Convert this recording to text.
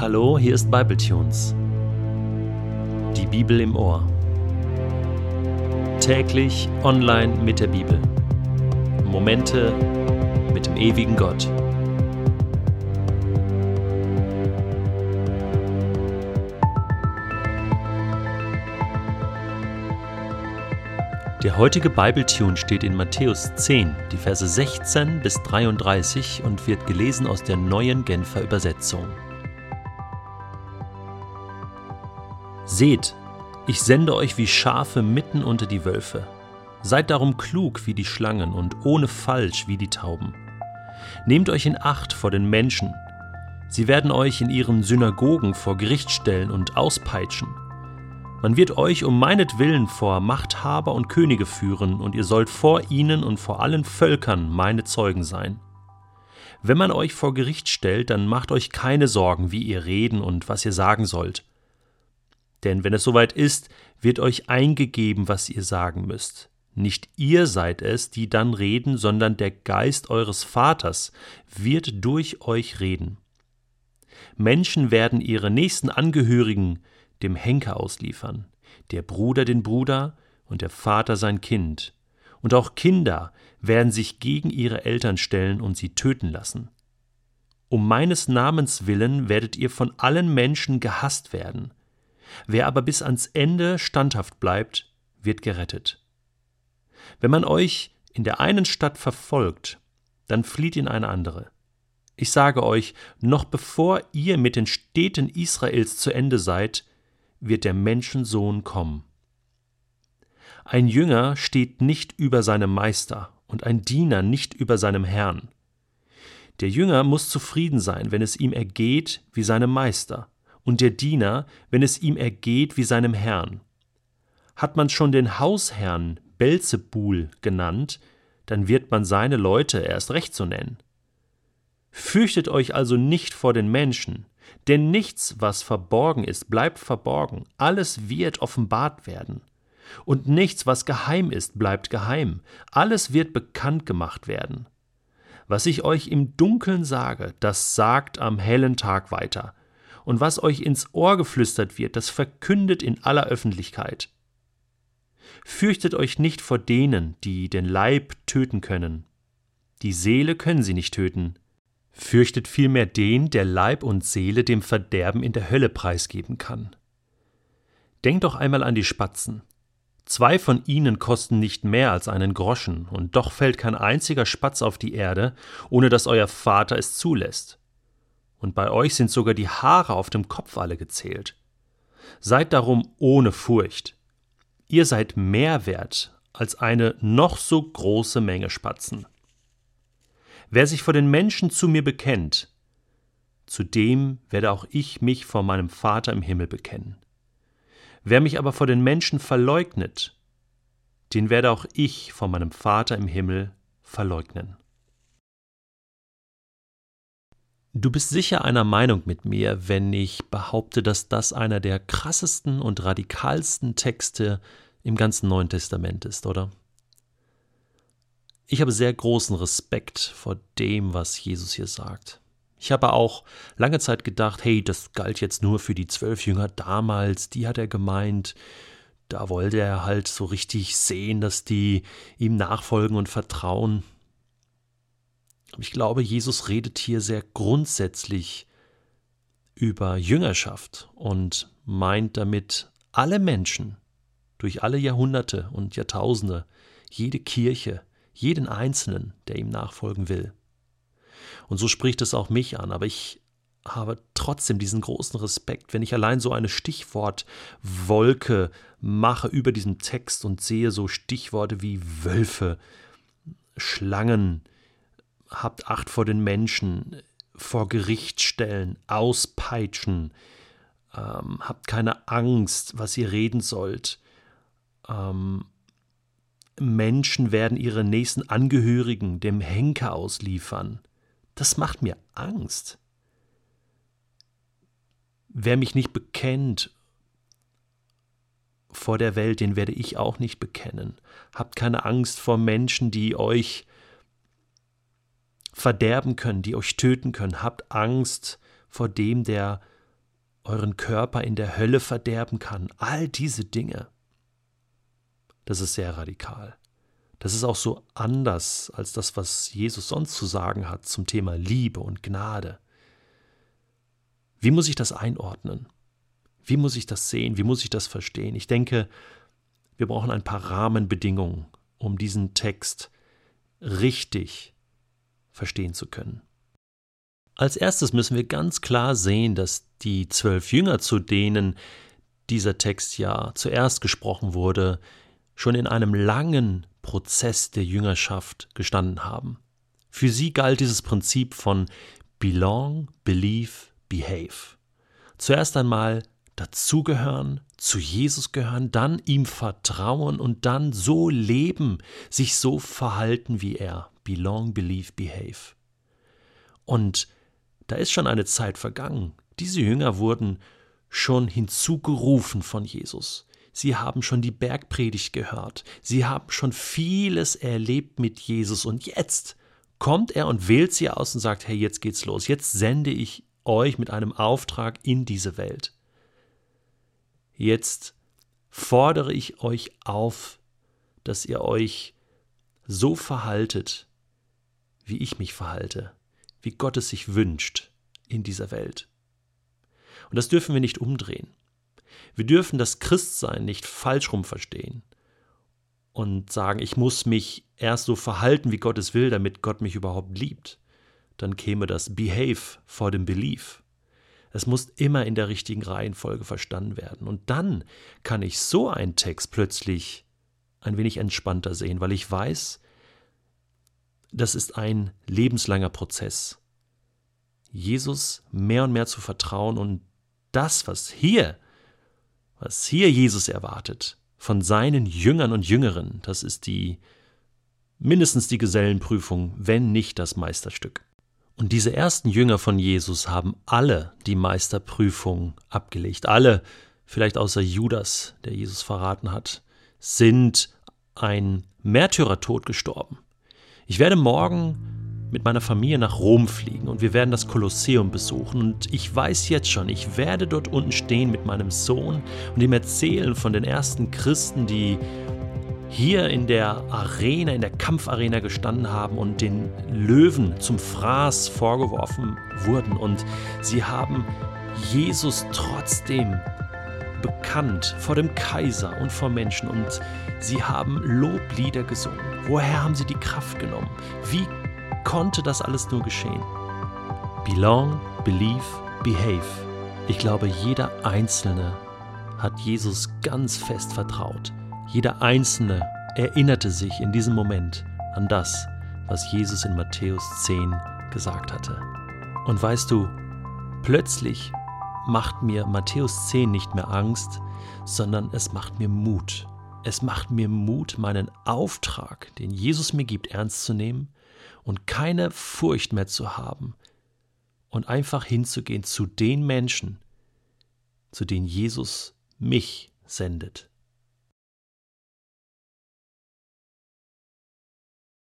Hallo, hier ist Bibletunes. Die Bibel im Ohr. Täglich online mit der Bibel. Momente mit dem ewigen Gott. Der heutige Bibletune steht in Matthäus 10, die Verse 16 bis 33 und wird gelesen aus der neuen Genfer Übersetzung. Seht, ich sende euch wie Schafe mitten unter die Wölfe. Seid darum klug wie die Schlangen und ohne Falsch wie die Tauben. Nehmt euch in Acht vor den Menschen. Sie werden euch in ihren Synagogen vor Gericht stellen und auspeitschen. Man wird euch um meinetwillen vor Machthaber und Könige führen, und ihr sollt vor ihnen und vor allen Völkern meine Zeugen sein. Wenn man euch vor Gericht stellt, dann macht euch keine Sorgen, wie ihr reden und was ihr sagen sollt. Denn wenn es soweit ist, wird euch eingegeben, was ihr sagen müsst. Nicht ihr seid es, die dann reden, sondern der Geist eures Vaters wird durch euch reden. Menschen werden ihre nächsten Angehörigen dem Henker ausliefern, der Bruder den Bruder und der Vater sein Kind. Und auch Kinder werden sich gegen ihre Eltern stellen und sie töten lassen. Um meines Namens willen werdet ihr von allen Menschen gehasst werden. Wer aber bis ans Ende standhaft bleibt, wird gerettet. Wenn man euch in der einen Stadt verfolgt, dann flieht in eine andere. Ich sage euch, noch bevor ihr mit den Städten Israels zu Ende seid, wird der Menschensohn kommen. Ein Jünger steht nicht über seinem Meister und ein Diener nicht über seinem Herrn. Der Jünger muss zufrieden sein, wenn es ihm ergeht wie seinem Meister, und der Diener, wenn es ihm ergeht wie seinem Herrn. Hat man schon den Hausherrn Belzebul genannt, dann wird man seine Leute erst recht so nennen. Fürchtet euch also nicht vor den Menschen, denn nichts, was verborgen ist, bleibt verborgen, alles wird offenbart werden. Und nichts, was geheim ist, bleibt geheim, alles wird bekannt gemacht werden. Was ich euch im Dunkeln sage, das sagt am hellen Tag weiter, und was euch ins Ohr geflüstert wird, das verkündet in aller Öffentlichkeit. Fürchtet euch nicht vor denen, die den Leib töten können. Die Seele können sie nicht töten, fürchtet vielmehr den, der Leib und Seele dem Verderben in der Hölle preisgeben kann. Denkt doch einmal an die Spatzen. Zwei von ihnen kosten nicht mehr als einen Groschen, und doch fällt kein einziger Spatz auf die Erde, ohne dass euer Vater es zulässt. Und bei euch sind sogar die Haare auf dem Kopf alle gezählt. Seid darum ohne Furcht. Ihr seid mehr wert als eine noch so große Menge Spatzen. Wer sich vor den Menschen zu mir bekennt, zu dem werde auch ich mich vor meinem Vater im Himmel bekennen. Wer mich aber vor den Menschen verleugnet, den werde auch ich vor meinem Vater im Himmel verleugnen. Du bist sicher einer Meinung mit mir, wenn ich behaupte, dass das einer der krassesten und radikalsten Texte im ganzen Neuen Testament ist, oder? Ich habe sehr großen Respekt vor dem, was Jesus hier sagt. Ich habe auch lange Zeit gedacht, hey, das galt jetzt nur für die zwölf Jünger damals, die hat er gemeint. Da wollte er halt so richtig sehen, dass die ihm nachfolgen und vertrauen. Aber ich glaube, Jesus redet hier sehr grundsätzlich über Jüngerschaft und meint damit alle Menschen durch alle Jahrhunderte und Jahrtausende, jede Kirche, jeden Einzelnen, der ihm nachfolgen will. Und so spricht es auch mich an, aber ich habe trotzdem diesen großen Respekt, wenn ich allein so eine Stichwortwolke mache über diesem Text und sehe so Stichworte wie Wölfe, Schlangen, habt Acht vor den Menschen, vor Gericht stellen, auspeitschen, ähm, habt keine Angst, was ihr reden sollt, ähm, Menschen werden ihre nächsten Angehörigen dem Henker ausliefern. Das macht mir Angst. Wer mich nicht bekennt vor der Welt, den werde ich auch nicht bekennen. Habt keine Angst vor Menschen, die euch verderben können, die euch töten können. Habt Angst vor dem, der euren Körper in der Hölle verderben kann. All diese Dinge. Das ist sehr radikal. Das ist auch so anders als das, was Jesus sonst zu sagen hat zum Thema Liebe und Gnade. Wie muss ich das einordnen? Wie muss ich das sehen? Wie muss ich das verstehen? Ich denke, wir brauchen ein paar Rahmenbedingungen, um diesen Text richtig verstehen zu können. Als erstes müssen wir ganz klar sehen, dass die zwölf Jünger, zu denen dieser Text ja zuerst gesprochen wurde, schon in einem langen Prozess der Jüngerschaft gestanden haben. Für sie galt dieses Prinzip von Belong, Believe, Behave. Zuerst einmal dazugehören, zu Jesus gehören, dann ihm vertrauen und dann so leben, sich so verhalten wie er. Belong, Believe, Behave. Und da ist schon eine Zeit vergangen. Diese Jünger wurden schon hinzugerufen von Jesus. Sie haben schon die Bergpredigt gehört. Sie haben schon vieles erlebt mit Jesus. Und jetzt kommt er und wählt sie aus und sagt, hey, jetzt geht's los. Jetzt sende ich euch mit einem Auftrag in diese Welt. Jetzt fordere ich euch auf, dass ihr euch so verhaltet, wie ich mich verhalte, wie Gott es sich wünscht in dieser Welt. Und das dürfen wir nicht umdrehen. Wir dürfen das Christsein nicht falsch rum verstehen und sagen, ich muss mich erst so verhalten, wie Gott es will, damit Gott mich überhaupt liebt. Dann käme das Behave vor dem Belief. Es muss immer in der richtigen Reihenfolge verstanden werden. Und dann kann ich so einen Text plötzlich ein wenig entspannter sehen, weil ich weiß, das ist ein lebenslanger Prozess. Jesus mehr und mehr zu vertrauen und das, was hier was hier Jesus erwartet von seinen Jüngern und Jüngeren, das ist die mindestens die Gesellenprüfung, wenn nicht das Meisterstück. Und diese ersten Jünger von Jesus haben alle die Meisterprüfung abgelegt. Alle, vielleicht außer Judas, der Jesus verraten hat, sind ein Märtyrertod gestorben. Ich werde morgen mit meiner Familie nach Rom fliegen und wir werden das Kolosseum besuchen. Und ich weiß jetzt schon, ich werde dort unten stehen mit meinem Sohn und ihm erzählen von den ersten Christen, die hier in der Arena, in der Kampfarena gestanden haben und den Löwen zum Fraß vorgeworfen wurden. Und sie haben Jesus trotzdem bekannt vor dem Kaiser und vor Menschen und sie haben Loblieder gesungen. Woher haben sie die Kraft genommen? Wie konnte das alles nur geschehen? Belong, believe, behave. Ich glaube, jeder Einzelne hat Jesus ganz fest vertraut. Jeder Einzelne erinnerte sich in diesem Moment an das, was Jesus in Matthäus 10 gesagt hatte. Und weißt du, plötzlich macht mir Matthäus 10 nicht mehr Angst, sondern es macht mir Mut. Es macht mir Mut, meinen Auftrag, den Jesus mir gibt, ernst zu nehmen und keine Furcht mehr zu haben und einfach hinzugehen zu den Menschen, zu denen Jesus mich sendet.